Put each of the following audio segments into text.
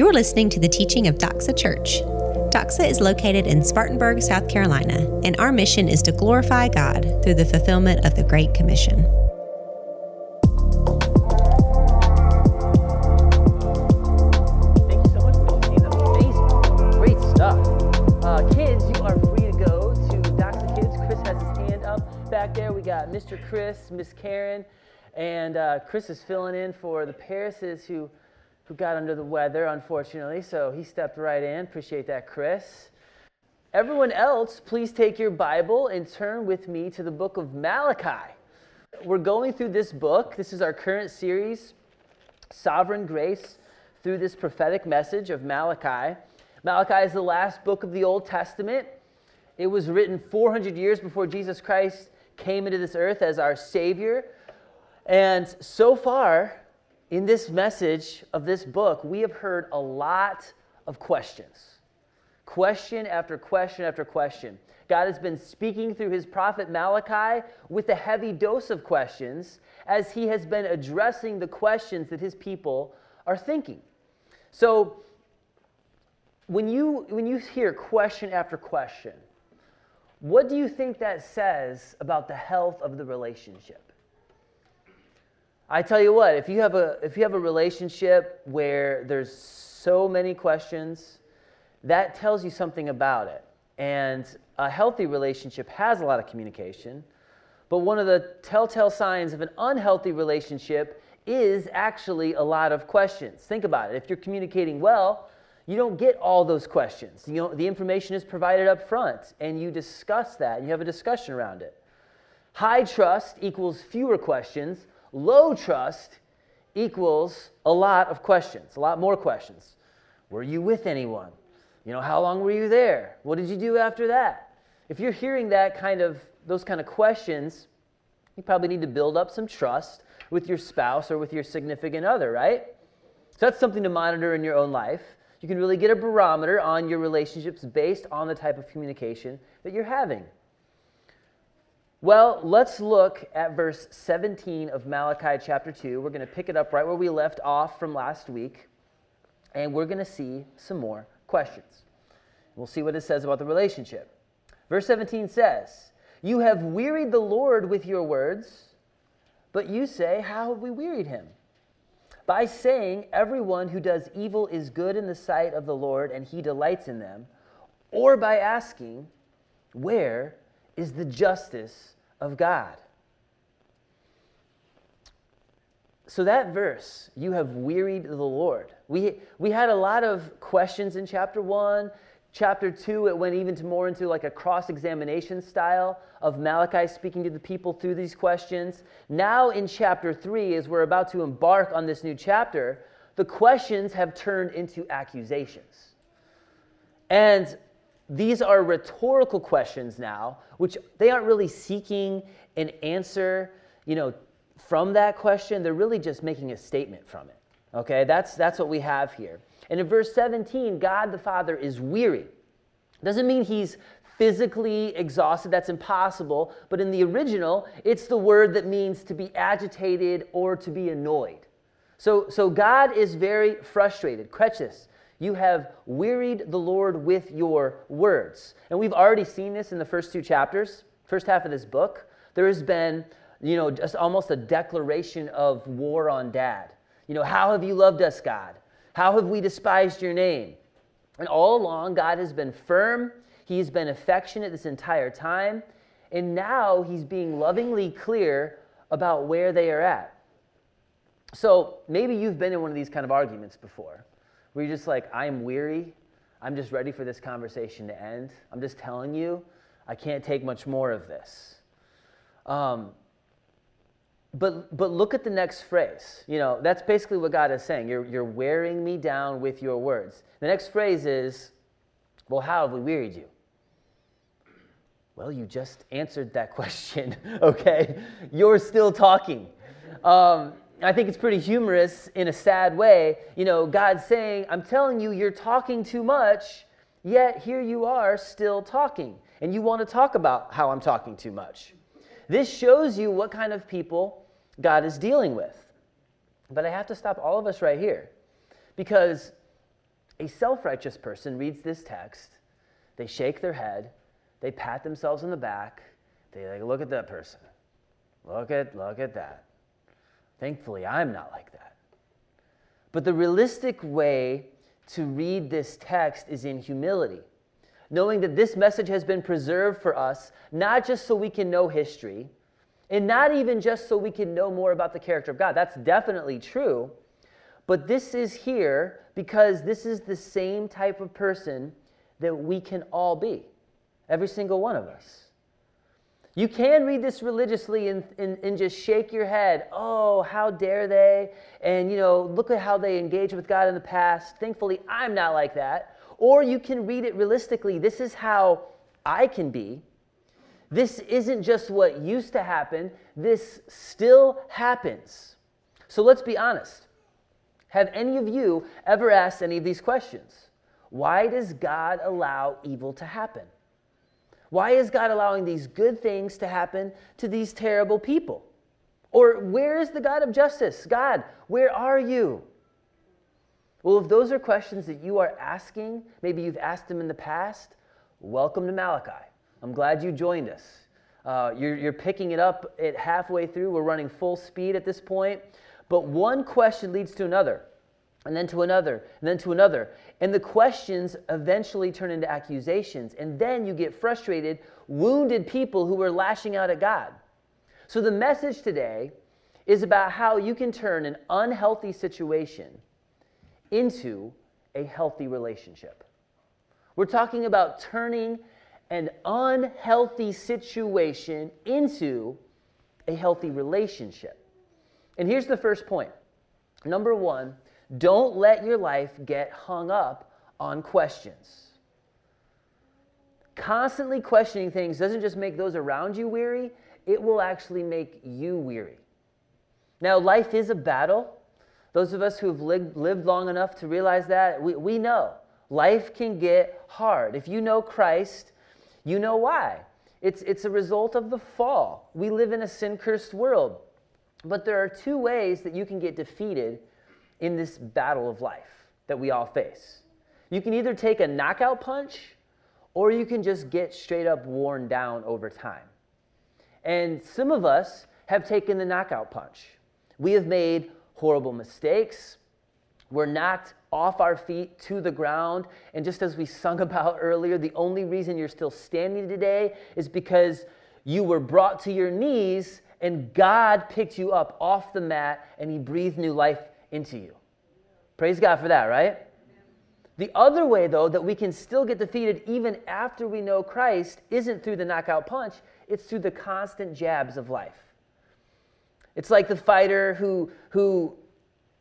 You're listening to the teaching of Doxa Church. Doxa is located in Spartanburg, South Carolina, and our mission is to glorify God through the fulfillment of the Great Commission. Thank so much for listening. Amazing. Great stuff. Uh, kids, you are free to go to Doxa Kids. Chris has his hand up back there. We got Mr. Chris, Miss Karen, and uh, Chris is filling in for the Parises who, who got under the weather, unfortunately. So he stepped right in. Appreciate that, Chris. Everyone else, please take your Bible and turn with me to the book of Malachi. We're going through this book. This is our current series, Sovereign Grace, through this prophetic message of Malachi. Malachi is the last book of the Old Testament. It was written 400 years before Jesus Christ came into this earth as our Savior. And so far, in this message of this book, we have heard a lot of questions question after question after question. God has been speaking through his prophet Malachi with a heavy dose of questions as he has been addressing the questions that his people are thinking. So, when you, when you hear question after question, what do you think that says about the health of the relationship? I tell you what, if you have a, if you have a relationship where there's so many questions, that tells you something about it. And a healthy relationship has a lot of communication, but one of the telltale signs of an unhealthy relationship is actually a lot of questions. Think about it. If you're communicating well, you don't get all those questions. You know, the information is provided up front, and you discuss that, and you have a discussion around it. High trust equals fewer questions. Low trust equals a lot of questions, a lot more questions. Were you with anyone? You know, how long were you there? What did you do after that? If you're hearing that kind of those kind of questions, you probably need to build up some trust with your spouse or with your significant other, right? So that's something to monitor in your own life. You can really get a barometer on your relationships based on the type of communication that you're having. Well, let's look at verse 17 of Malachi chapter 2. We're going to pick it up right where we left off from last week, and we're going to see some more questions. We'll see what it says about the relationship. Verse 17 says, You have wearied the Lord with your words, but you say, How have we wearied him? By saying, Everyone who does evil is good in the sight of the Lord, and he delights in them, or by asking, Where is the justice of God? So, that verse, you have wearied the Lord. We, we had a lot of questions in chapter one. Chapter two, it went even to more into like a cross examination style of Malachi speaking to the people through these questions. Now, in chapter three, as we're about to embark on this new chapter, the questions have turned into accusations. And these are rhetorical questions now, which they aren't really seeking an answer, you know, from that question. They're really just making a statement from it. Okay, that's, that's what we have here. And in verse 17, God the Father is weary. Doesn't mean he's physically exhausted, that's impossible. But in the original, it's the word that means to be agitated or to be annoyed. So, so God is very frustrated. Cretius, you have wearied the Lord with your words. And we've already seen this in the first two chapters, first half of this book. There has been, you know, just almost a declaration of war on dad. You know, how have you loved us, God? How have we despised your name? And all along, God has been firm. He's been affectionate this entire time. And now he's being lovingly clear about where they are at. So maybe you've been in one of these kind of arguments before where you're just like, I'm weary. I'm just ready for this conversation to end. I'm just telling you, I can't take much more of this. Um, but, but look at the next phrase. You know, that's basically what God is saying. You're, you're wearing me down with your words. The next phrase is, Well, how have we wearied you? Well, you just answered that question, okay? You're still talking. Um, I think it's pretty humorous in a sad way. You know, God's saying, I'm telling you, you're talking too much, yet here you are still talking. And you want to talk about how I'm talking too much. This shows you what kind of people God is dealing with. But I have to stop all of us right here because A self righteous person reads this text, they shake their head, they pat themselves on the back, they like, look at that person. Look at, look at that. Thankfully, I'm not like that. But the realistic way to read this text is in humility, knowing that this message has been preserved for us, not just so we can know history, and not even just so we can know more about the character of God. That's definitely true. But this is here because this is the same type of person that we can all be, every single one of us. You can read this religiously and, and, and, just shake your head. Oh, how dare they? And, you know, look at how they engaged with God in the past. Thankfully, I'm not like that. Or you can read it realistically. This is how I can be. This isn't just what used to happen, this still happens. So let's be honest. Have any of you ever asked any of these questions? Why does God allow evil to happen? Why is God allowing these good things to happen to these terrible people? Or where is the God of justice? God, where are you? Well, if those are questions that you are asking, maybe you've asked them in the past, welcome to Malachi. I'm glad you joined us. Uh, you're, you're picking it up at halfway through. We're running full speed at this point. But one question leads to another, and then to another, and then to another. And the questions eventually turn into accusations. And then you get frustrated, wounded people who are lashing out at God. So the message today is about how you can turn an unhealthy situation into a healthy relationship. We're talking about turning an unhealthy situation into a healthy relationship. And here's the first point. Number one, don't let your life get hung up on questions. Constantly questioning things doesn't just make those around you weary, it will actually make you weary. Now, life is a battle. Those of us who have lived, lived long enough to realize that, we, we know life can get hard. If you know Christ, you know why. It's, it's a result of the fall. We live in a sin cursed world. But there are two ways that you can get defeated in this battle of life that we all face. You can either take a knockout punch or you can just get straight up worn down over time. And some of us have taken the knockout punch. We have made horrible mistakes. We're knocked off our feet to the ground. And just as we sung about earlier, the only reason you're still standing today is because you were brought to your knees and God picked you up off the mat and He breathed new life into you. Praise God for that, right? The other way, though, that we can still get defeated even after we know Christ isn't through the knockout punch, it's through the constant jabs of life. It's like the fighter who, who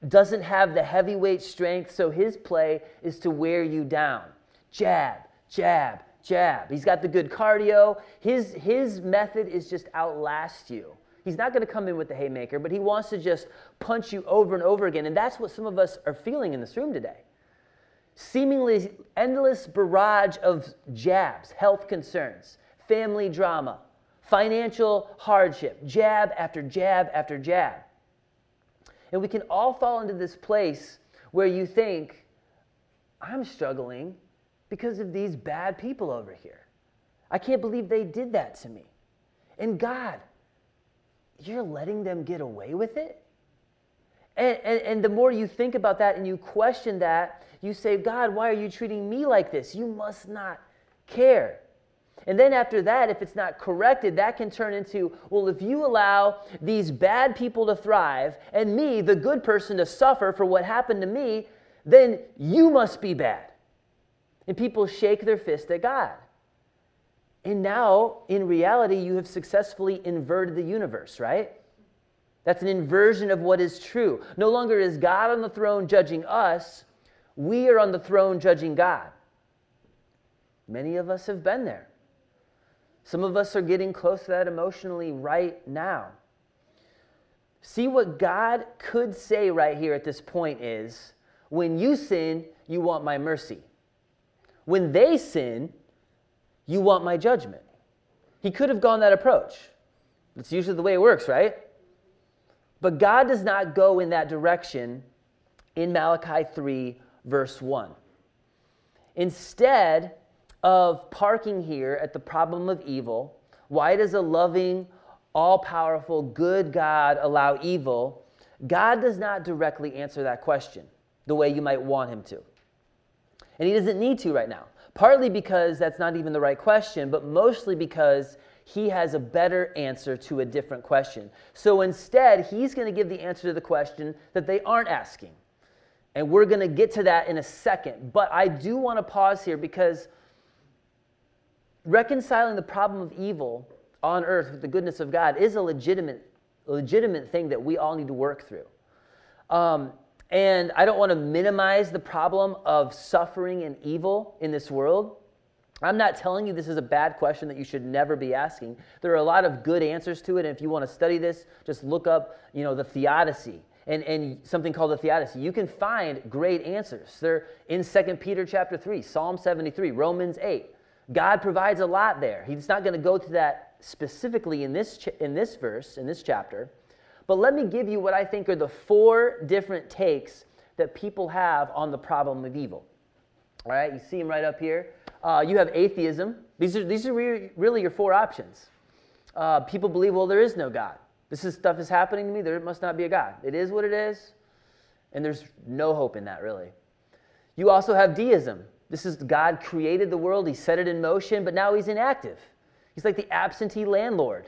doesn't have the heavyweight strength, so his play is to wear you down. Jab, jab, jab. He's got the good cardio. His, his method is just outlast you. He's not going to come in with the haymaker, but he wants to just punch you over and over again. And that's what some of us are feeling in this room today. Seemingly endless barrage of jabs, health concerns, family drama, financial hardship, jab after jab after jab. And we can all fall into this place where you think, I'm struggling because of these bad people over here. I can't believe they did that to me. And God, you're letting them get away with it? And, and, and, the more you think about that and you question that, you say, God, why are you treating me like this? You must not care. And then after that, if it's not corrected, that can turn into, well, if you allow these bad people to thrive and me, the good person, to suffer for what happened to me, then you must be bad. And people shake their fist at God. And now, in reality, you have successfully inverted the universe, right? That's an inversion of what is true. No longer is God on the throne judging us, we are on the throne judging God. Many of us have been there. Some of us are getting close to that emotionally right now. See what God could say right here at this point is when you sin, you want my mercy. When they sin, you want my judgment. He could have gone that approach. That's usually the way it works, right? But God does not go in that direction in Malachi 3, verse 1. instead of parking here at the problem of evil, why does a loving, all powerful, good God allow evil? God does not directly answer that question the way you might want him to. And he doesn't need to right now. Partly because that's not even the right question, but mostly because he has a better answer to a different question. So instead, he's going to give the answer to the question that they aren't asking. And we're going to get to that in a second. But I do want to pause here because reconciling the problem of evil on earth with the goodness of God is a legitimate, legitimate thing that we all need to work through. Um, and I don't want to minimize the problem of suffering and evil in this world. I'm not telling you this is a bad question that you should never be asking. There are a lot of good answers to it. And if you want to study this, just look up, you know, the theodicy and, and something called the theodicy. You can find great answers. They're in 2 Peter chapter 3, Psalm 73, Romans 8. God provides a lot there. He's not going to go to that specifically in this, in this verse, in this chapter. But let me give you what I think are the four different takes that people have on the problem of evil. All right, you see them right up here. Uh, you have atheism. These are, these are re- really your four options. Uh, people believe, well, there is no God. This is, stuff is happening to me. There must not be a God. It is what it is, and there's no hope in that, really. You also have deism. This is God created the world, He set it in motion, but now He's inactive. He's like the absentee landlord.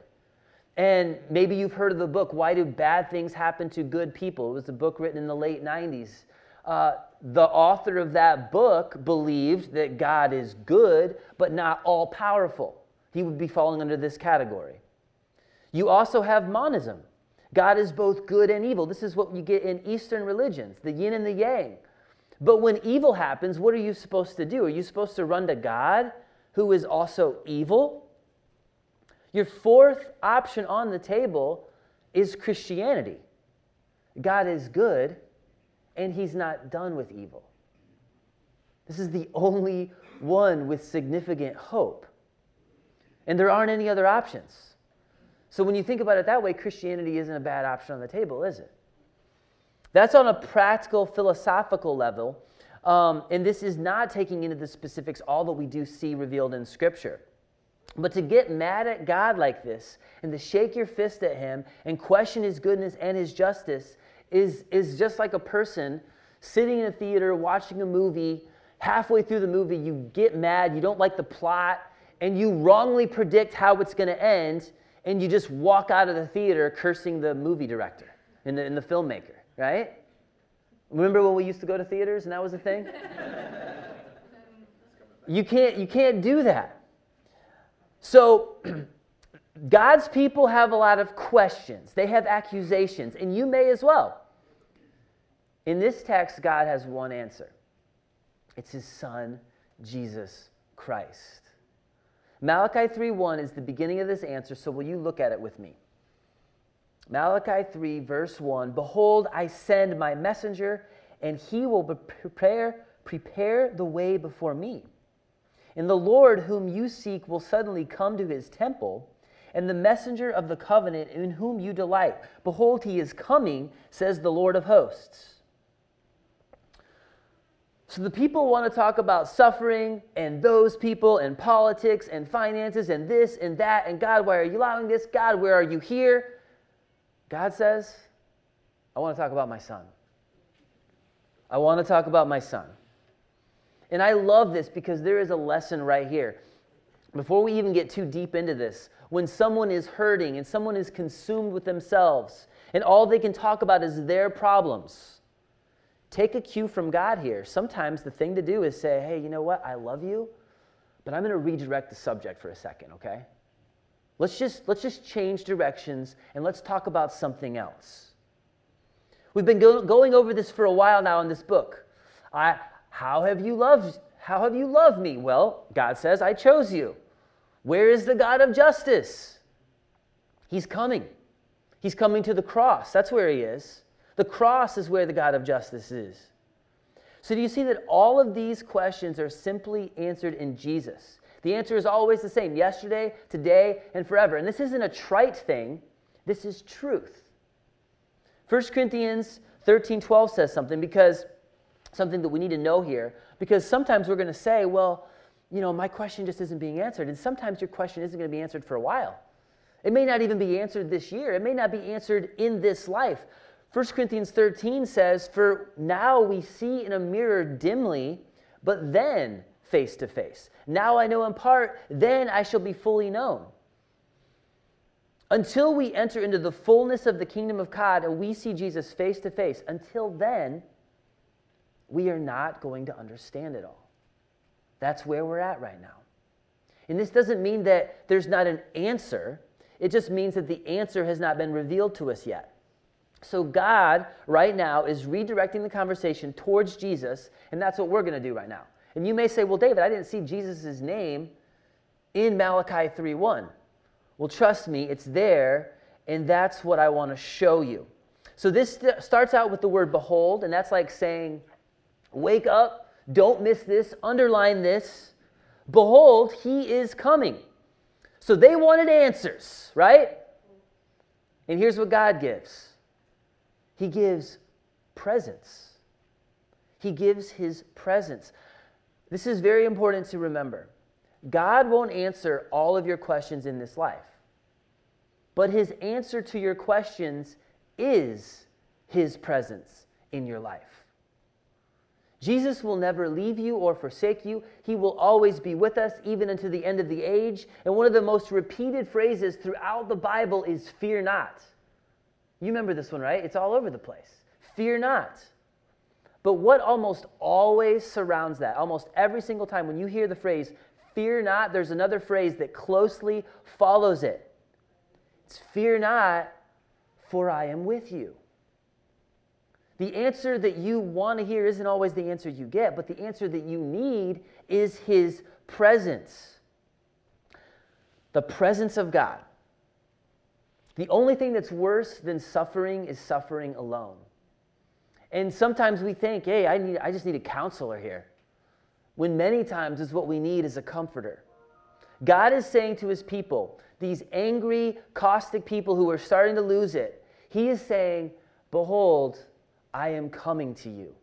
And maybe you've heard of the book, Why Do Bad Things Happen to Good People? It was a book written in the late 90s. Uh, the author of that book believed that God is good, but not all powerful. He would be falling under this category. You also have monism. God is both good and evil. This is what you get in Eastern religions, the yin and the yang. But when evil happens, what are you supposed to do? Are you supposed to run to God, who is also evil? Your fourth option on the table is Christianity. God is good, and he's not done with evil. This is the only one with significant hope. And there aren't any other options. So when you think about it that way, Christianity isn't a bad option on the table, is it? That's on a practical, philosophical level. Um, and this is not taking into the specifics all that we do see revealed in Scripture. But to get mad at God like this and to shake your fist at Him and question His goodness and His justice is, is just like a person sitting in a theater watching a movie. Halfway through the movie, you get mad, you don't like the plot, and you wrongly predict how it's going to end, and you just walk out of the theater cursing the movie director and the, and the filmmaker right? Remember when we used to go to theaters and that was a thing? you can't you can't do that. So God's people have a lot of questions. They have accusations, and you may as well. In this text, God has one answer. It's his son, Jesus Christ. Malachi 3:1 is the beginning of this answer, so will you look at it with me? Malachi 3, verse 1 Behold, I send my messenger, and he will prepare, prepare the way before me. And the Lord whom you seek will suddenly come to his temple, and the messenger of the covenant in whom you delight. Behold, he is coming, says the Lord of hosts. So the people want to talk about suffering and those people and politics and finances and this and that and God, why are you allowing this? God, where are you here? God says, I want to talk about my son. I want to talk about my son. And I love this because there is a lesson right here. Before we even get too deep into this, when someone is hurting and someone is consumed with themselves and all they can talk about is their problems, take a cue from God here. Sometimes the thing to do is say, hey, you know what? I love you, but I'm going to redirect the subject for a second, okay? Let's just, let's just change directions and let's talk about something else. We've been go- going over this for a while now in this book. I, how have you loved how have you loved me? Well, God says, I chose you. Where is the God of justice? He's coming. He's coming to the cross. That's where he is. The cross is where the God of justice is. So, do you see that all of these questions are simply answered in Jesus? The answer is always the same yesterday, today, and forever. And this isn't a trite thing, this is truth. 1 Corinthians 13 12 says something because something that we need to know here because sometimes we're going to say, well, you know, my question just isn't being answered. And sometimes your question isn't going to be answered for a while. It may not even be answered this year, it may not be answered in this life. 1 Corinthians 13 says, For now we see in a mirror dimly, but then face to face. Now I know in part, then I shall be fully known. Until we enter into the fullness of the kingdom of God and we see Jesus face to face, until then, we are not going to understand it all. That's where we're at right now. And this doesn't mean that there's not an answer, it just means that the answer has not been revealed to us yet. So, God right now is redirecting the conversation towards Jesus, and that's what we're going to do right now. And you may say, Well, David, I didn't see Jesus' name in Malachi 3:1. Well, trust me, it's there, and that's what I want to show you. So, this st- starts out with the word behold, and that's like saying, Wake up, don't miss this, underline this. Behold, he is coming. So, they wanted answers, right? And here's what God gives he gives presence. He gives his presence. This is very important to remember. God won't answer all of your questions in this life, but his answer to your questions is his presence in your life. Jesus will never leave you or forsake you. He will always be with us, even unto the end of the age. And one of the most repeated phrases throughout the Bible is fear not. You remember this one, right? It's all over the place. Fear not. But what almost always surrounds that, almost every single time when you hear the phrase, fear not, there's another phrase that closely follows it. It's fear not, for I am with you. The answer that you want to hear isn't always the answer you get, but the answer that you need is His presence. The presence of God. The only thing that's worse than suffering is suffering alone. And sometimes we think, hey, I, need, I just need a counselor here. When many times is what we need is a comforter. God is saying to his people, these angry, caustic people who are starting to lose it, he is saying, Behold, I am coming to you.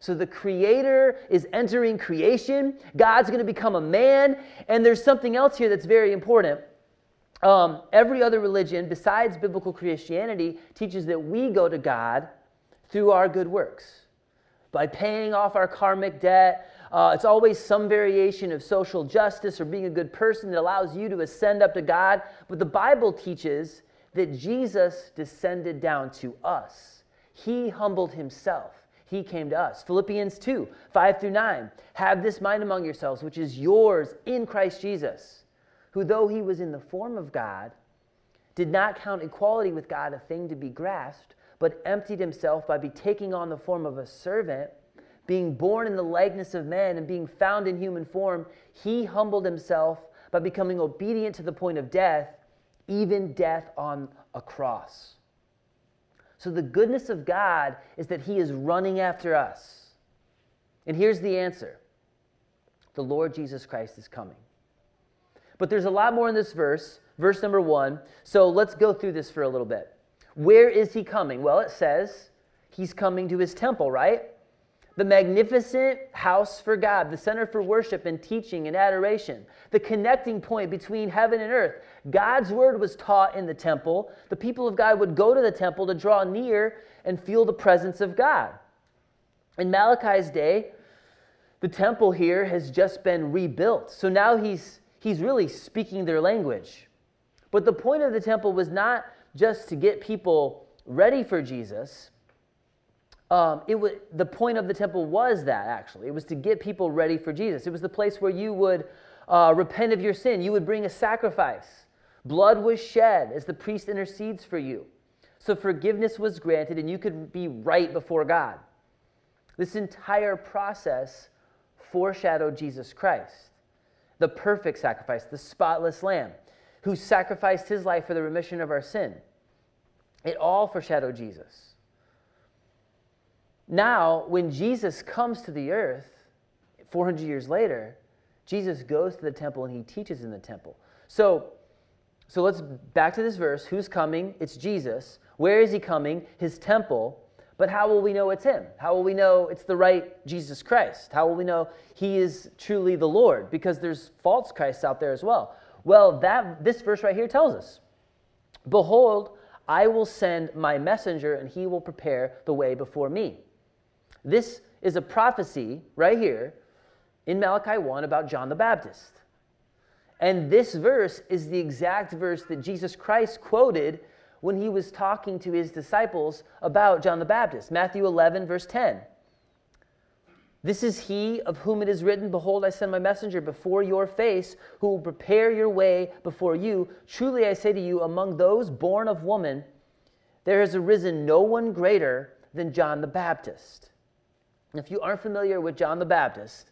So the Creator is entering creation. God's going to become a man. And there's something else here that's very important. Um, every other religion besides biblical Christianity teaches that we go to God through our good works by paying off our karmic debt. Uh, it's always some variation of social justice or being a good person that allows you to ascend up to God. But the Bible teaches that Jesus descended down to us, He humbled Himself. He came to us. Philippians 2 5 through 9. Have this mind among yourselves, which is yours in Christ Jesus who, though he was in the form of God, did not count equality with God a thing to be grasped, but emptied himself by taking on the form of a servant, being born in the likeness of men and being found in human form, he humbled himself by becoming obedient to the point of death, even death on a cross. So the goodness of God is that he is running after us. And here's the answer the Lord Jesus Christ is coming. But there's a lot more in this verse, verse number one. So let's go through this for a little bit. Where is he coming? Well, it says he's coming to his temple, right? The magnificent house for God, the center for worship and teaching and adoration, the connecting point between heaven and earth. God's word was taught in the temple. The people of God would go to the temple to draw near and feel the presence of God. In Malachi's day, the temple here has just been rebuilt. So now he's he's really speaking their language. But the point of the temple was not just to get people ready for Jesus. Um, it was, the point of the temple was that actually. It was to get people ready for Jesus. It was the place where you would uh, repent of your sin. You would bring a sacrifice. Blood was shed as the priest intercedes for you. So forgiveness was granted and you could be right before God. This entire process foreshadowed Jesus Christ the perfect sacrifice, the spotless lamb, who sacrificed his life for the remission of our sin. It all foreshadowed Jesus. Now, when Jesus comes to the earth, 400 years later, Jesus goes to the temple and he teaches in the temple. So, so let's back to this verse. Who's coming? It's Jesus. Where is he coming? His temple. But how will we know it's him? How will we know it's the right Jesus Christ? How will we know he is truly the Lord? Because there's false Christs out there as well. Well, that this verse right here tells us. Behold, I will send my messenger and he will prepare the way before me. This is a prophecy right here in Malachi 1 about John the Baptist. And this verse is the exact verse that Jesus Christ quoted when he was talking to his disciples about John the Baptist. Matthew 11, verse 10. This is he of whom it is written, Behold, I send my messenger before your face, who will prepare your way before you. Truly I say to you, among those born of woman, there has arisen no one greater than John the Baptist. If you aren't familiar with John the Baptist,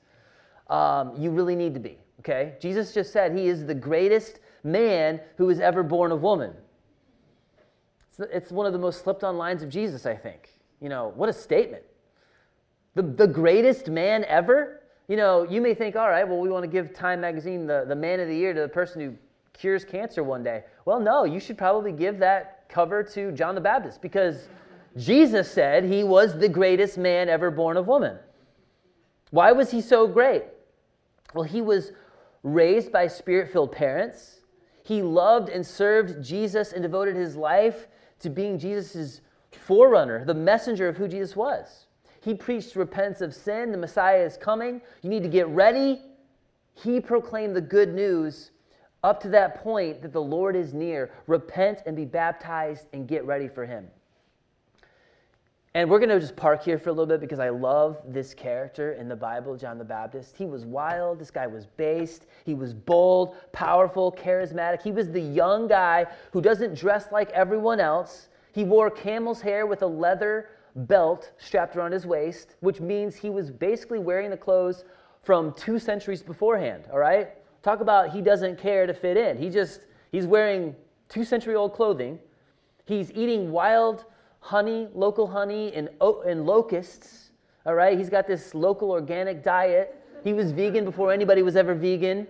um, you really need to be, okay? Jesus just said he is the greatest man who was ever born of woman. It's, one of the most slept on lines of Jesus, I think. You know, what a statement. The, the greatest man ever? You know, you may think, all right, well, we want to give Time Magazine the, the man of the year to the person who cures cancer one day. Well, no, you should probably give that cover to John the Baptist because Jesus said he was the greatest man ever born of woman. Why was he so great? Well, he was raised by spirit filled parents. He loved and served Jesus and devoted his life to being Jesus' forerunner, the messenger of who Jesus was. He preached repentance of sin. The Messiah is coming. You need to get ready. He proclaimed the good news up to that point that the Lord is near. Repent and be baptized and get ready for him. And we're going to just park here for a little bit because I love this character in the Bible, John the Baptist. He was wild. This guy was based. He was bold, powerful, charismatic. He was the young guy who doesn't dress like everyone else. He wore camel's hair with a leather belt strapped around his waist, which means he was basically wearing the clothes from two centuries beforehand, all right? Talk about he doesn't care to fit in. He just, he's wearing two century old clothing. He's eating wild honey, local honey, and, and locusts, all right? He's got this local organic diet. He was vegan before anybody was ever vegan.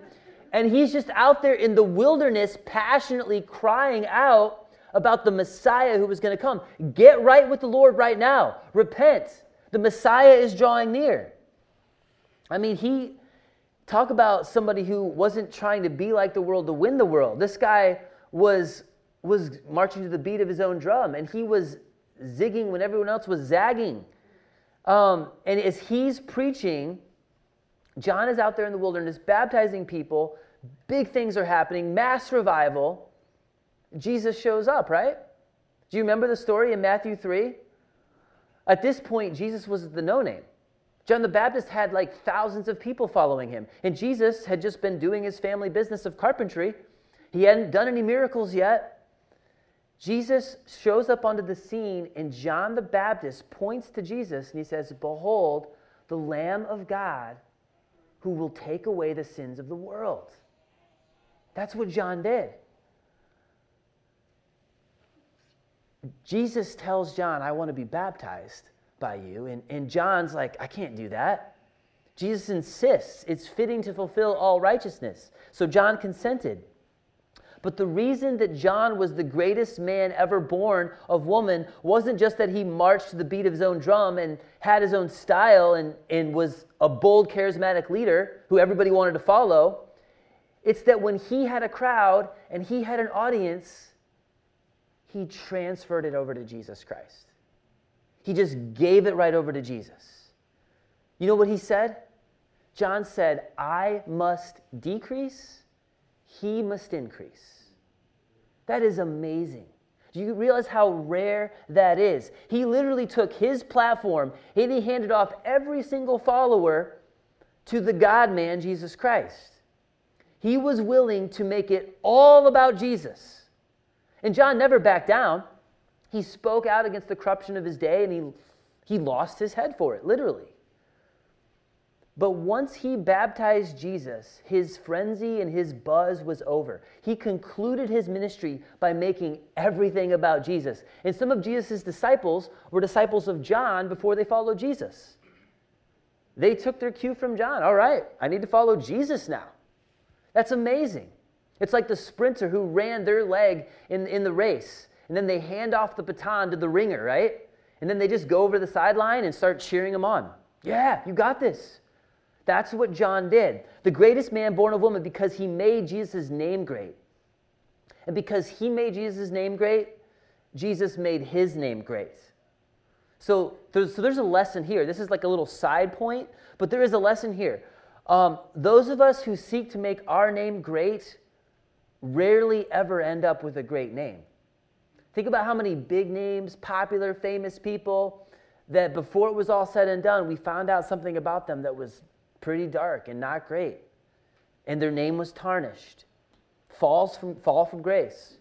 And he's just out there in the wilderness passionately crying out about the Messiah who was going to come. Get right with the Lord right now. Repent. The Messiah is drawing near. I mean, he talk about somebody who wasn't trying to be like the world to win the world. This guy was was marching to the beat of his own drum, and he was zigging when everyone else was zagging. Um, and as he's preaching, John is out there in the wilderness baptizing people. Big things are happening, mass revival. Jesus shows up, right? Do you remember the story in Matthew 3? At this point, Jesus was the no name. John the Baptist had like thousands of people following him. And Jesus had just been doing his family business of carpentry. He hadn't done any miracles yet. Jesus shows up onto the scene, and John the Baptist points to Jesus and he says, Behold, the Lamb of God who will take away the sins of the world. That's what John did. Jesus tells John, I want to be baptized by you. And, and John's like, I can't do that. Jesus insists it's fitting to fulfill all righteousness. So John consented. But the reason that John was the greatest man ever born of woman wasn't just that he marched to the beat of his own drum and had his own style and, and was a bold, charismatic leader who everybody wanted to follow. It's that when he had a crowd and he had an audience, he transferred it over to Jesus Christ. He just gave it right over to Jesus. You know what he said? John said, I must decrease, he must increase. That is amazing. Do you realize how rare that is? He literally took his platform and he handed off every single follower to the God man, Jesus Christ. He was willing to make it all about Jesus. And John never backed down. He spoke out against the corruption of his day and he, he lost his head for it, literally. But once he baptized Jesus, his frenzy and his buzz was over. He concluded his ministry by making everything about Jesus. And some of Jesus' disciples were disciples of John before they followed Jesus. They took their cue from John. All right, I need to follow Jesus now. That's amazing. It's like the sprinter who ran their leg in, in the race, and then they hand off the baton to the ringer, right? And then they just go over the sideline and start cheering him on. Yeah, you got this. That's what John did. The greatest man born of woman because he made Jesus' name great. And because he made Jesus' name great, Jesus made his name great. So there's, so there's a lesson here. This is like a little side point, but there is a lesson here. Um, those of us who seek to make our name great rarely ever end up with a great name. Think about how many big names, popular, famous people that before it was all said and done, we found out something about them that was pretty dark and not great. And their name was tarnished. Falls from, fall from grace.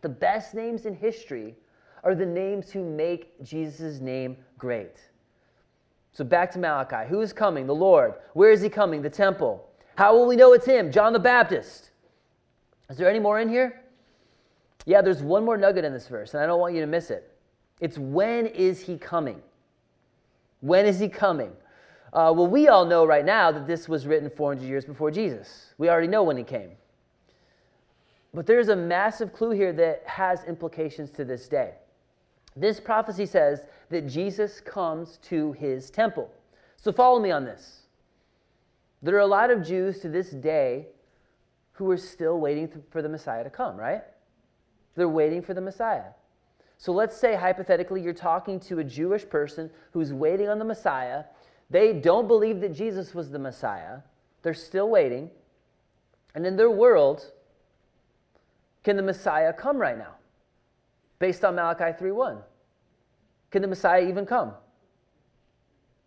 The best names in history are the names who make Jesus' name great. So back to Malachi. Who is coming? The Lord. Where is he coming? The temple. How will we know it's him? John the Baptist. Is there any more in here? Yeah, there's one more nugget in this verse, and I don't want you to miss it. It's when is he coming? When is he coming? Uh, well, we all know right now that this was written 400 years before Jesus. We already know when he came. But there's a massive clue here that has implications to this day. This prophecy says that Jesus comes to his temple. So follow me on this. There are a lot of Jews to this day who are still waiting for the Messiah to come, right? They're waiting for the Messiah. So let's say, hypothetically, you're talking to a Jewish person who's waiting on the Messiah. They don't believe that Jesus was the Messiah, they're still waiting. And in their world, can the Messiah come right now? Based on Malachi 3:1. Can the Messiah even come?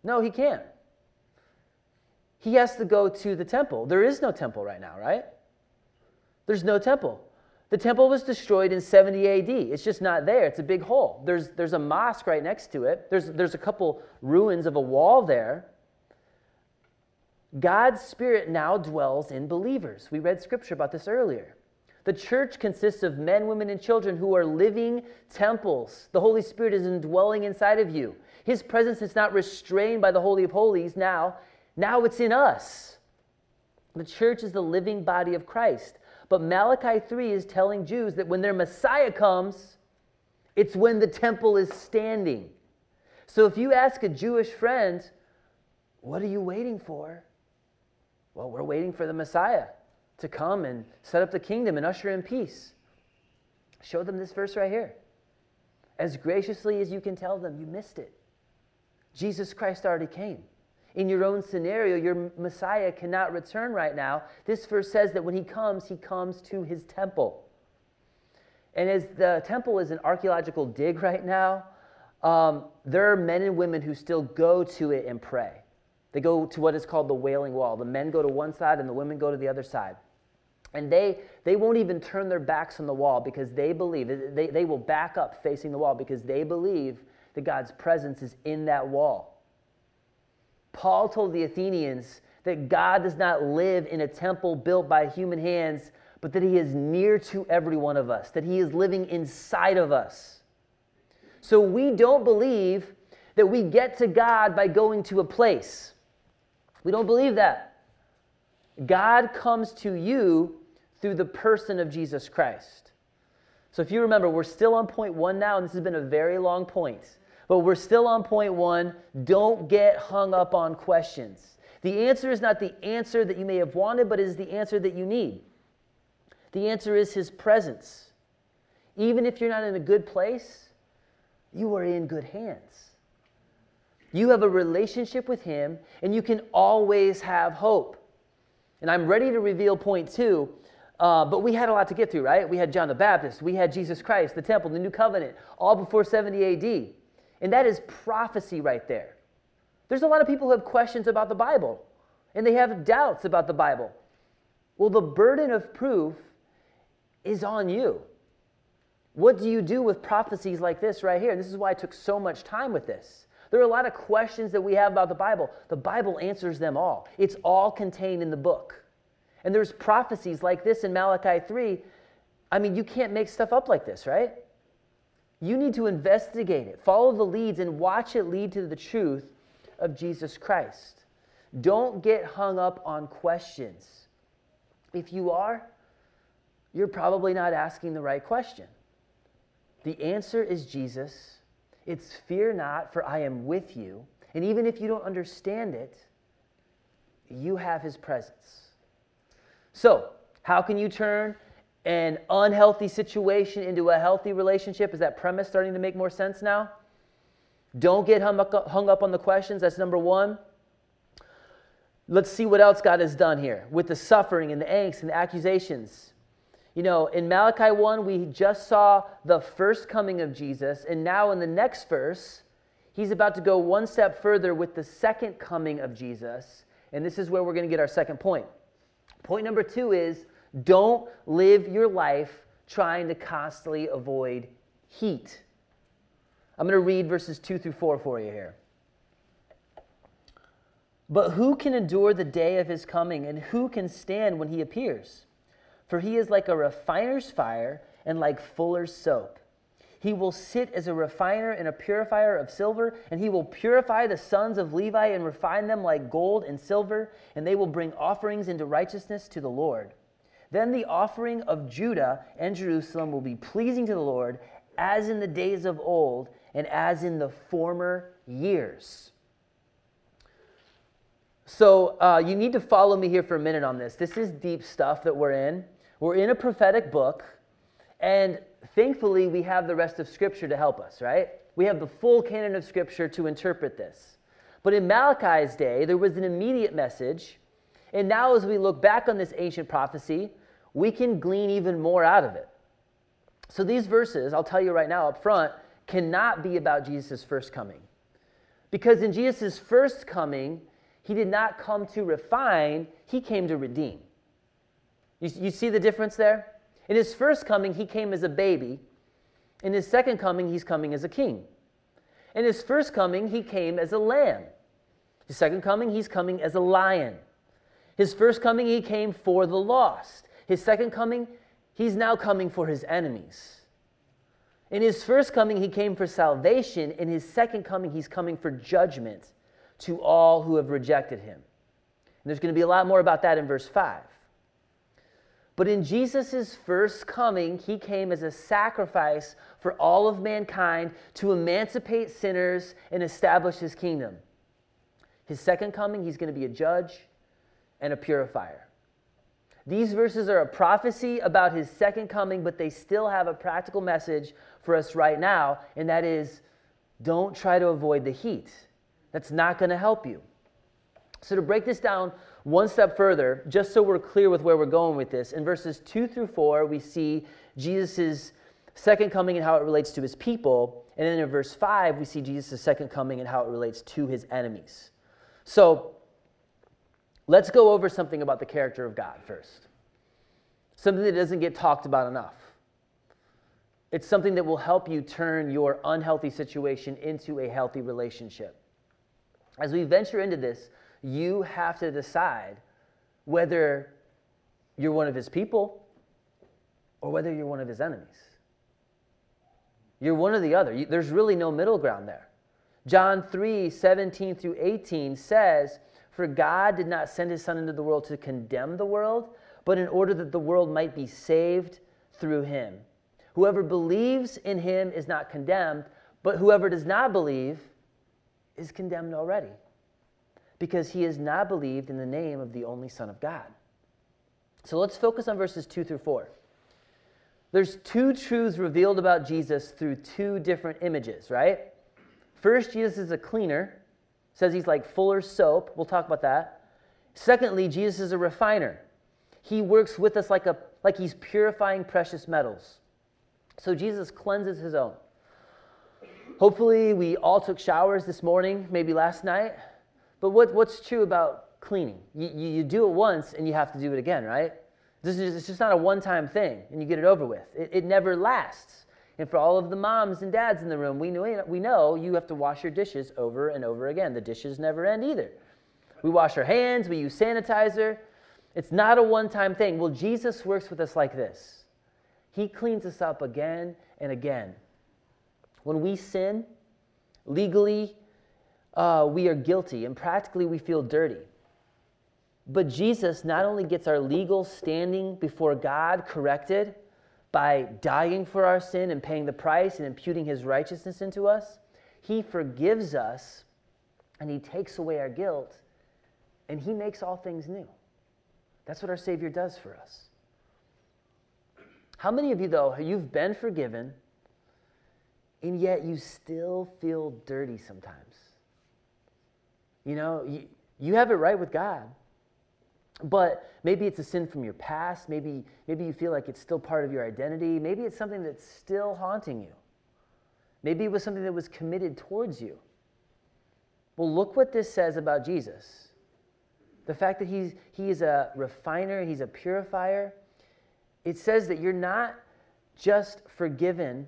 No, he can't. He has to go to the temple. There is no temple right now, right? There's no temple. The temple was destroyed in 70 AD. It's just not there. It's a big hole. There's, there's a mosque right next to it, there's, there's a couple ruins of a wall there. God's Spirit now dwells in believers. We read scripture about this earlier. The church consists of men, women, and children who are living temples. The Holy Spirit is indwelling inside of you. His presence is not restrained by the Holy of Holies now. Now it's in us. The church is the living body of Christ. But Malachi 3 is telling Jews that when their Messiah comes, it's when the temple is standing. So if you ask a Jewish friend, what are you waiting for? Well, we're waiting for the Messiah to come and set up the kingdom and usher in peace. Show them this verse right here. As graciously as you can tell them, you missed it. Jesus Christ already came in your own scenario, your Messiah cannot return right now. This verse says that when he comes, he comes to his temple. And as the temple is an archaeological dig right now, um, there are men and women who still go to it and pray. They go to what is called the Wailing Wall. The men go to one side and the women go to the other side. And they, they won't even turn their backs on the wall because they believe, they, they will back up facing the wall because they believe that God's presence is in that wall. Paul told the Athenians that God does not live in a temple built by human hands, but that he is near to every one of us, that he is living inside of us. So we don't believe that we get to God by going to a place. We don't believe that. God comes to you through the person of Jesus Christ. So if you remember, we're still on point one now, and this has been a very long point. But we're still on point one. Don't get hung up on questions. The answer is not the answer that you may have wanted, but is the answer that you need. The answer is His presence. Even if you're not in a good place, you are in good hands. You have a relationship with Him, and you can always have hope. And I'm ready to reveal point two, uh, but we had a lot to get through, right? We had John the Baptist, we had Jesus Christ, the temple, the new covenant, all before 70 AD. And that is prophecy right there. There's a lot of people who have questions about the Bible and they have doubts about the Bible. Well, the burden of proof is on you. What do you do with prophecies like this right here? And this is why I took so much time with this. There are a lot of questions that we have about the Bible. The Bible answers them all, it's all contained in the book. And there's prophecies like this in Malachi 3. I mean, you can't make stuff up like this, right? You need to investigate it, follow the leads, and watch it lead to the truth of Jesus Christ. Don't get hung up on questions. If you are, you're probably not asking the right question. The answer is Jesus. It's fear not, for I am with you. And even if you don't understand it, you have his presence. So, how can you turn an unhealthy situation into a healthy relationship? Is that premise starting to make more sense now? Don't get hung up, on the questions. That's number one. Let's see what else God has done here with the suffering and the angst and the accusations. You know, in Malachi 1, we just saw the first coming of Jesus, and now in the next verse, he's about to go one step further with the second coming of Jesus. And this is where we're going to get our second point. Point number two is don't live your life trying to constantly avoid heat. I'm going to read verses 2 through 4 for you here. But who can endure the day of his coming, and who can stand when he appears? For he is like a refiner's fire and like fuller's soap. He will sit as a refiner and a purifier of silver, and he will purify the sons of Levi and refine them like gold and silver, and they will bring offerings into righteousness to the Lord. Then the offering of Judah and Jerusalem will be pleasing to the Lord, as in the days of old and as in the former years. So uh, you need to follow me here for a minute on this. This is deep stuff that we're in. We're in a prophetic book, and thankfully we have the rest of Scripture to help us, right? We have the full canon of Scripture to interpret this. But in Malachi's day, there was an immediate message, and now as we look back on this ancient prophecy, we can glean even more out of it. So these verses, I'll tell you right now up front, cannot be about Jesus' first coming. Because in Jesus' first coming, he did not come to refine, he came to redeem. You, you see the difference there? In his first coming, he came as a baby. In his second coming, he's coming as a king. In his first coming, he came as a lamb. His second coming, he's coming as a lion. His first coming, he came for the lost. His second coming, he's now coming for his enemies. In his first coming, he came for salvation. In his second coming, he's coming for judgment to all who have rejected him. And there's going to be a lot more about that in verse 5. But in Jesus' first coming, he came as a sacrifice for all of mankind to emancipate sinners and establish his kingdom. His second coming, he's going to be a judge and a purifier. These verses are a prophecy about his second coming, but they still have a practical message for us right now, and that is don't try to avoid the heat. That's not going to help you. So, to break this down one step further, just so we're clear with where we're going with this, in verses 2 through 4, we see Jesus' second coming and how it relates to his people. And then in verse 5, we see Jesus' second coming and how it relates to his enemies. So, let's go over something about the character of God first. Something that doesn't get talked about enough. It's something that will help you turn your unhealthy situation into a healthy relationship. As we venture into this, you have to decide whether you're one of his people or whether you're one of his enemies. You're one or the other. There's really no middle ground there. John 3 17 through 18 says, For God did not send his Son into the world to condemn the world, but in order that the world might be saved through him. Whoever believes in him is not condemned, but whoever does not believe is condemned already because he has not believed in the name of the only Son of God. So let's focus on verses 2 through 4. There's two truths revealed about Jesus through two different images, right? First, Jesus is a cleaner, says he's like fuller's soap. We'll talk about that. Secondly, Jesus is a refiner. He works with us like, a, like he's purifying precious metals. So Jesus cleanses his own. Hopefully, we all took showers this morning, maybe last night. But what, what's true about cleaning? You, you, you, do it once and you have to do it again, right? This is, it's just not a one time thing and you get it over with. It, it never lasts. And for all of the moms and dads in the room, we know, we know you have to wash your dishes over and over again. The dishes never end either. We wash our hands, we use sanitizer. It's not a one time thing. Well, Jesus works with us like this He cleans us up again and again. When we sin, legally, uh, we are guilty and practically we feel dirty. But Jesus not only gets our legal standing before God corrected by dying for our sin and paying the price and imputing his righteousness into us, He forgives us and He takes away our guilt and He makes all things new. That's what our Savior does for us. How many of you, though, you've been forgiven and yet you still feel dirty sometimes? You know, you, you have it right with God. But maybe it's a sin from your past. Maybe, maybe you feel like it's still part of your identity. Maybe it's something that's still haunting you. Maybe it was something that was committed towards you. Well, look what this says about Jesus. The fact that he's, he is a refiner, he's a purifier. It says that you're not just forgiven,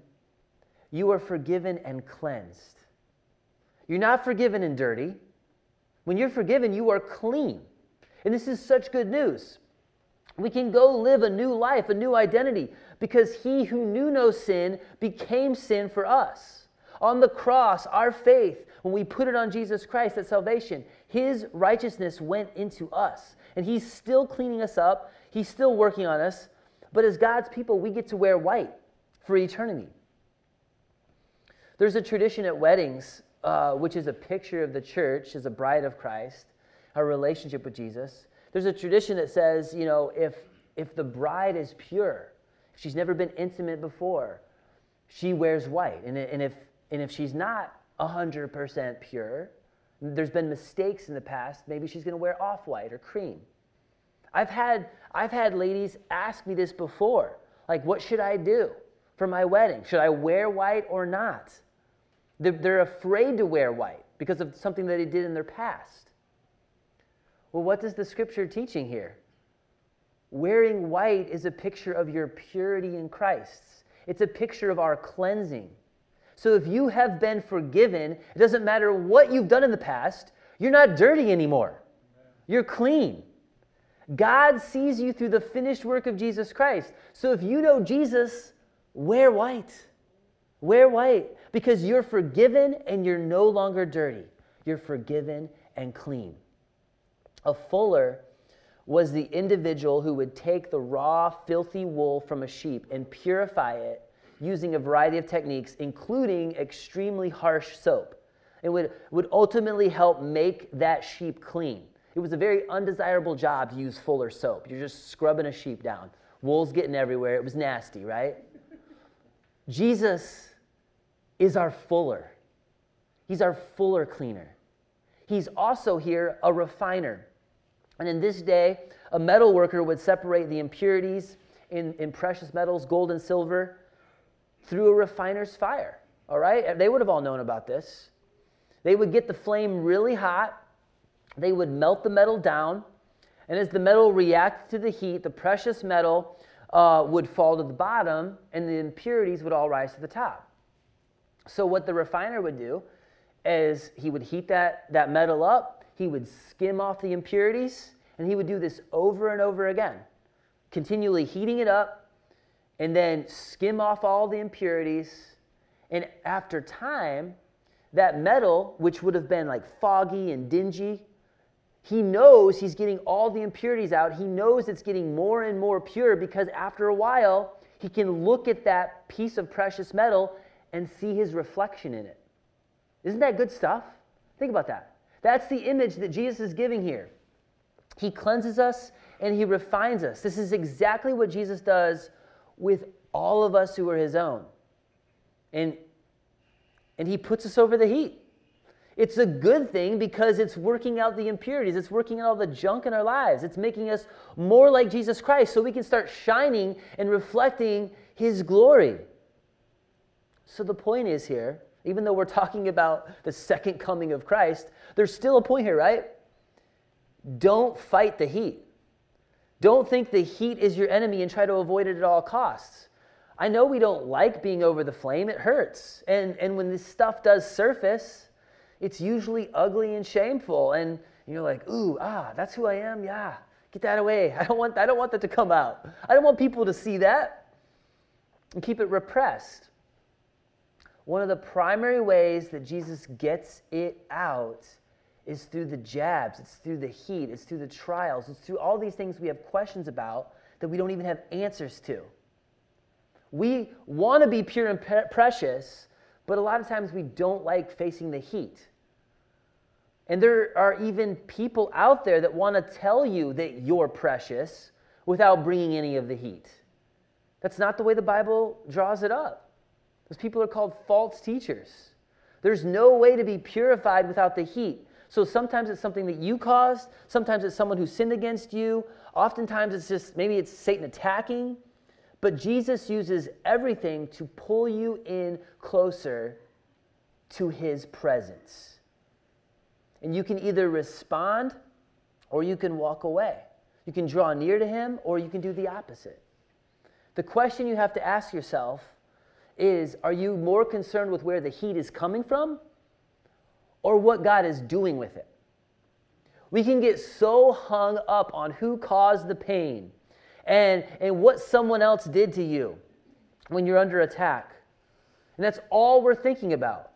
you are forgiven and cleansed. You're not forgiven and dirty. When you're forgiven, you are clean. And this is such good news. We can go live a new life, a new identity, because he who knew no sin became sin for us. On the cross, our faith, when we put it on Jesus Christ at salvation, his righteousness went into us. And he's still cleaning us up, he's still working on us. But as God's people, we get to wear white for eternity. There's a tradition at weddings, uh, which is a picture of the church as a bride of Christ her relationship with Jesus. There's a tradition that says, you know, if, if the bride is pure, if she's never been intimate before, she wears white. And, and, if, and if she's not 100% pure, there's been mistakes in the past, maybe she's going to wear off white or cream. I've had, I've had ladies ask me this before like, what should I do for my wedding? Should I wear white or not? They're, they're afraid to wear white because of something that they did in their past. Well, what does the scripture teaching here? Wearing white is a picture of your purity in Christ. It's a picture of our cleansing. So if you have been forgiven, it doesn't matter what you've done in the past, you're not dirty anymore. You're clean. God sees you through the finished work of Jesus Christ. So if you know Jesus, wear white. Wear white because you're forgiven and you're no longer dirty. You're forgiven and clean. A fuller was the individual who would take the raw, filthy wool from a sheep and purify it using a variety of techniques, including extremely harsh soap. It would, would ultimately help make that sheep clean. It was a very undesirable job to use fuller soap. You're just scrubbing a sheep down. Wool's getting everywhere. It was nasty, right? Jesus is our fuller. He's our fuller cleaner. He's also here a refiner. And in this day, a metal worker would separate the impurities in, in precious metals, gold and silver, through a refiner's fire. All right? They would have all known about this. They would get the flame really hot, they would melt the metal down, and as the metal reacted to the heat, the precious metal uh, would fall to the bottom, and the impurities would all rise to the top. So, what the refiner would do is he would heat that, that metal up, he would skim off the impurities, and he would do this over and over again, continually heating it up and then skim off all the impurities. And after time, that metal, which would have been like foggy and dingy, he knows he's getting all the impurities out. He knows it's getting more and more pure because after a while, he can look at that piece of precious metal and see his reflection in it. Isn't that good stuff? Think about that. That's the image that Jesus is giving here. He cleanses us and he refines us. This is exactly what Jesus does with all of us who are his own. And, and he puts us over the heat. It's a good thing because it's working out the impurities. It's working out all the junk in our lives. It's making us more like Jesus Christ so we can start shining and reflecting his glory. So the point is here even though we're talking about the second coming of Christ, there's still a point here, right? Don't fight the heat. Don't think the heat is your enemy and try to avoid it at all costs. I know we don't like being over the flame, it hurts. And, and when this stuff does surface, it's usually ugly and shameful. And you're like, ooh, ah, that's who I am? Yeah, get that away. I don't want, I don't want that to come out. I don't want people to see that and keep it repressed one of the primary ways that Jesus gets it out is through the jabs, it's through the heat, it's through the trials, it's through all these things we have questions about that we don't even have answers to. We want to be pure and pre- precious, but a lot of times we don't like facing the heat. And there are even people out there that want to tell you that you're precious without bringing any of the heat. That's not the way the Bible draws it up. Those people are called false teachers. There's no way to be purified without the heat. So sometimes it's something that you caused, sometimes it's someone who sinned against you, oftentimes it's just maybe it's Satan attacking. But Jesus uses everything to pull you in closer to his presence. And you can either respond or you can walk away. You can draw near to him or you can do the opposite. The question you have to ask yourself is Are you more concerned with where the heat is coming from or what God is doing with it? We can get so hung up on who caused the pain and, and what someone else did to you when you're under attack. And that's all we're thinking about.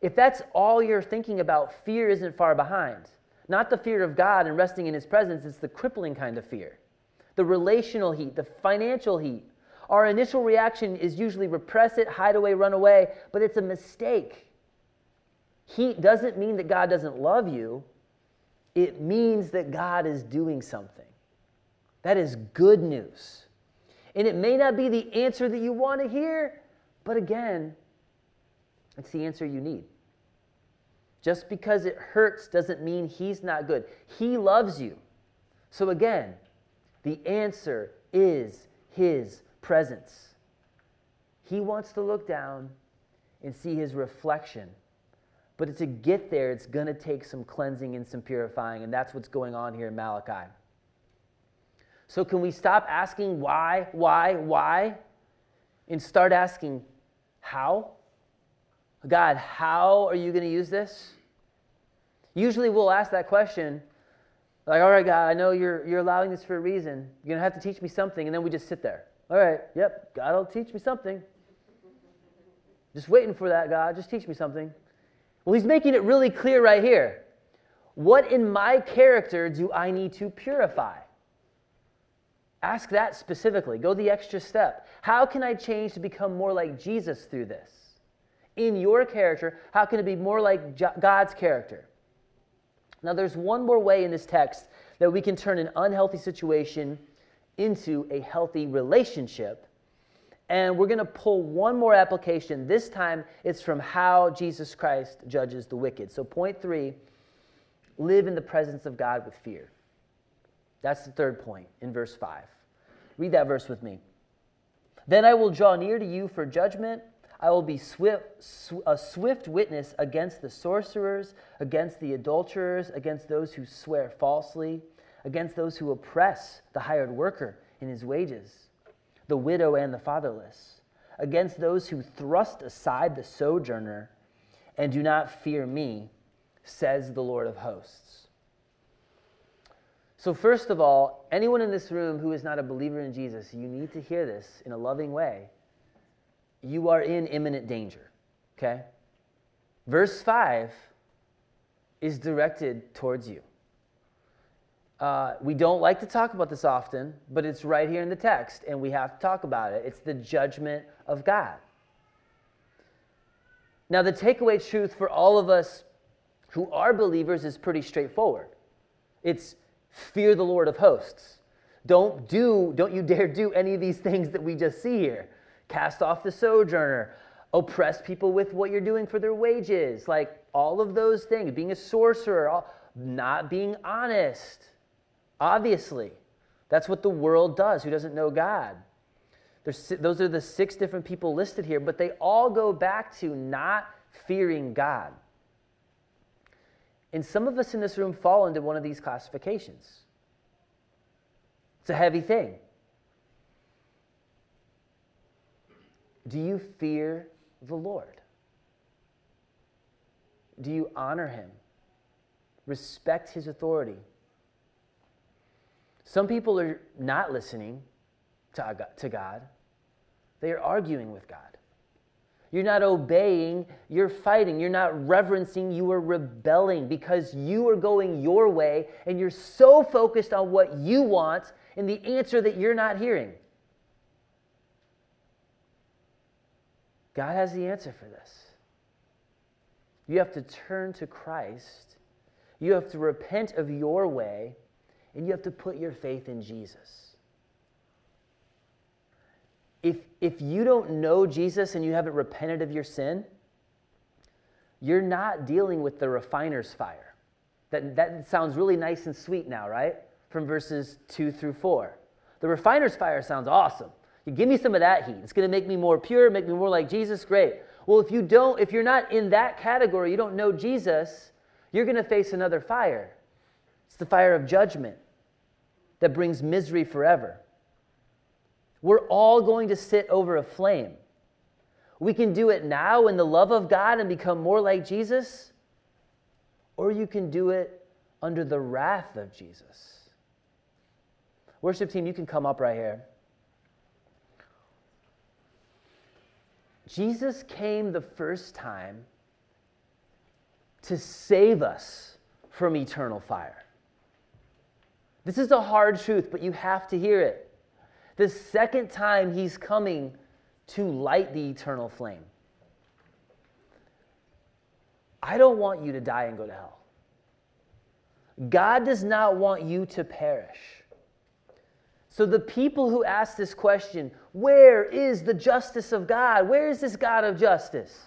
If that's all you're thinking about, fear isn't far behind. Not the fear of God and resting in His presence, it's the crippling kind of fear. The relational heat, the financial heat. Our initial reaction is usually repress it, hide away, run away, but it's a mistake. Heat doesn't mean that God doesn't love you, it means that God is doing something. That is good news. And it may not be the answer that you want to hear, but again, it's the answer you need. Just because it hurts doesn't mean He's not good. He loves you. So again, the answer is His presence. He wants to look down and see His reflection. But to get there, it's going to take some cleansing and some purifying, and that's what's going on here in Malachi. So, can we stop asking why, why, why, and start asking how? God, how are you going to use this? Usually we'll ask that question, like, all right, God, I know you're, you're allowing this for a reason. You're going to have to teach me something. And then we just sit there. All right, yep, God will teach me something. Just waiting for that, God. Just teach me something. Well, he's making it really clear right here. What in my character do I need to purify? Ask that specifically. Go the extra step. How can I change to become more like Jesus through this? In your character, how can it be more like God's character? Now, there's one more way in this text that we can turn an unhealthy situation into a healthy relationship. And we're going to pull one more application. This time, it's from how Jesus Christ judges the wicked. So, point three live in the presence of God with fear. That's the third point in verse 5. Read that verse with me. Then I will draw near to you for judgment. I will be swift, a swift witness against the sorcerers, against the adulterers, against those who swear falsely, against those who oppress the hired worker in his wages, the widow and the fatherless, against those who thrust aside the sojourner and do not fear me, says the Lord of hosts. So, first of all, anyone in this room who is not a believer in Jesus, you need to hear this in a loving way. You are in imminent danger, okay? Verse 5 is directed towards you. Uh, we don't like to talk about this often, but it's right here in the text, and we have to talk about it. It's the judgment of God. Now, the takeaway truth for all of us who are believers is pretty straightforward. It's fear the Lord of hosts. Don't do, don't you dare do any of these things that we just see here. Cast off the sojourner, oppress people with what you're doing for their wages, like all of those things, being a sorcerer, all, not being honest. Obviously, that's what the world does who doesn't know God. There's, those are the six different people listed here, but they all go back to not fearing God. And some of us in this room fall into one of these classifications. It's a heavy thing. Do you fear the Lord? Do you honor him? Respect his authority? Some people are not listening to God, they are arguing with God. You're not obeying, you're fighting. You're not reverencing, you are rebelling because you are going your way and you're so focused on what you want and the answer that you're not hearing. God has the answer for this. You have to turn to Christ. You have to repent of your way, and you have to put your faith in Jesus. If, if you don't know Jesus and you haven't repented of your sin, you're not dealing with the refiner's fire. That, that sounds really nice and sweet now, right? From verses 2 through 4. The refiner's fire sounds awesome. You give me some of that heat. It's going to make me more pure, make me more like Jesus. Great. Well, if you don't, if you're not in that category, you don't know Jesus, you're going to face another fire. It's the fire of judgment that brings misery forever. We're all going to sit over a flame. We can do it now in the love of God and become more like Jesus, or you can do it under the wrath of Jesus. Worship team, you can come up right here. Jesus came the first time to save us from eternal fire. This is a hard truth, but you have to hear it. The second time he's coming to light the eternal flame. I don't want you to die and go to hell. God does not want you to perish. So, the people who ask this question, where is the justice of God? Where is this God of justice?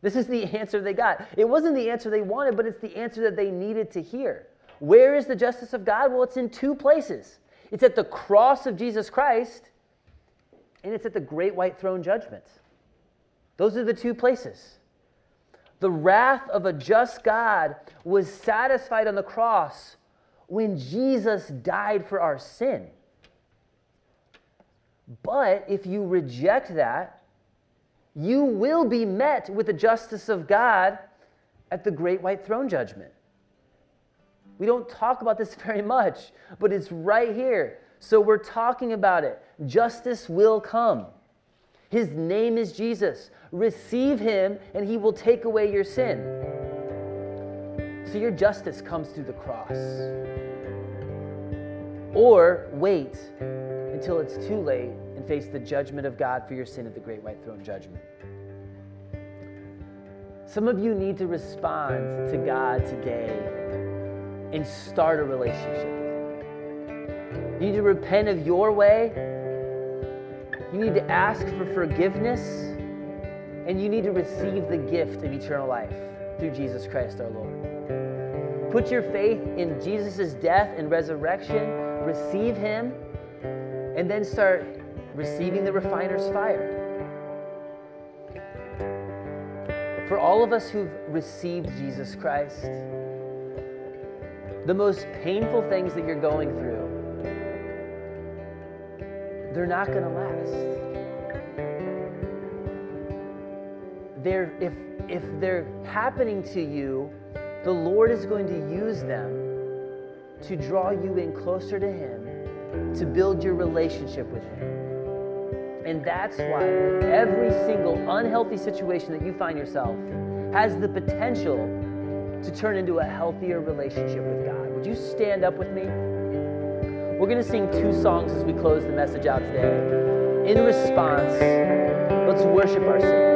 This is the answer they got. It wasn't the answer they wanted, but it's the answer that they needed to hear. Where is the justice of God? Well, it's in two places it's at the cross of Jesus Christ and it's at the great white throne judgment. Those are the two places. The wrath of a just God was satisfied on the cross when Jesus died for our sin. But if you reject that, you will be met with the justice of God at the great white throne judgment. We don't talk about this very much, but it's right here. So we're talking about it. Justice will come. His name is Jesus. Receive him, and he will take away your sin. So your justice comes through the cross. Or wait until it's too late and face the judgment of God for your sin at the great white throne judgment. Some of you need to respond to God today and start a relationship. You need to repent of your way. You need to ask for forgiveness. And you need to receive the gift of eternal life through Jesus Christ our Lord. Put your faith in Jesus' death and resurrection, receive Him, and then start receiving the refiner's fire. For all of us who've received Jesus Christ, the most painful things that you're going through they're not going to last. They're, if, if they're happening to you, the Lord is going to use them to draw you in closer to Him, to build your relationship with Him. And that's why every single unhealthy situation that you find yourself has the potential to turn into a healthier relationship with God. Would you stand up with me? We're going to sing two songs as we close the message out today. In response, let's worship our Savior.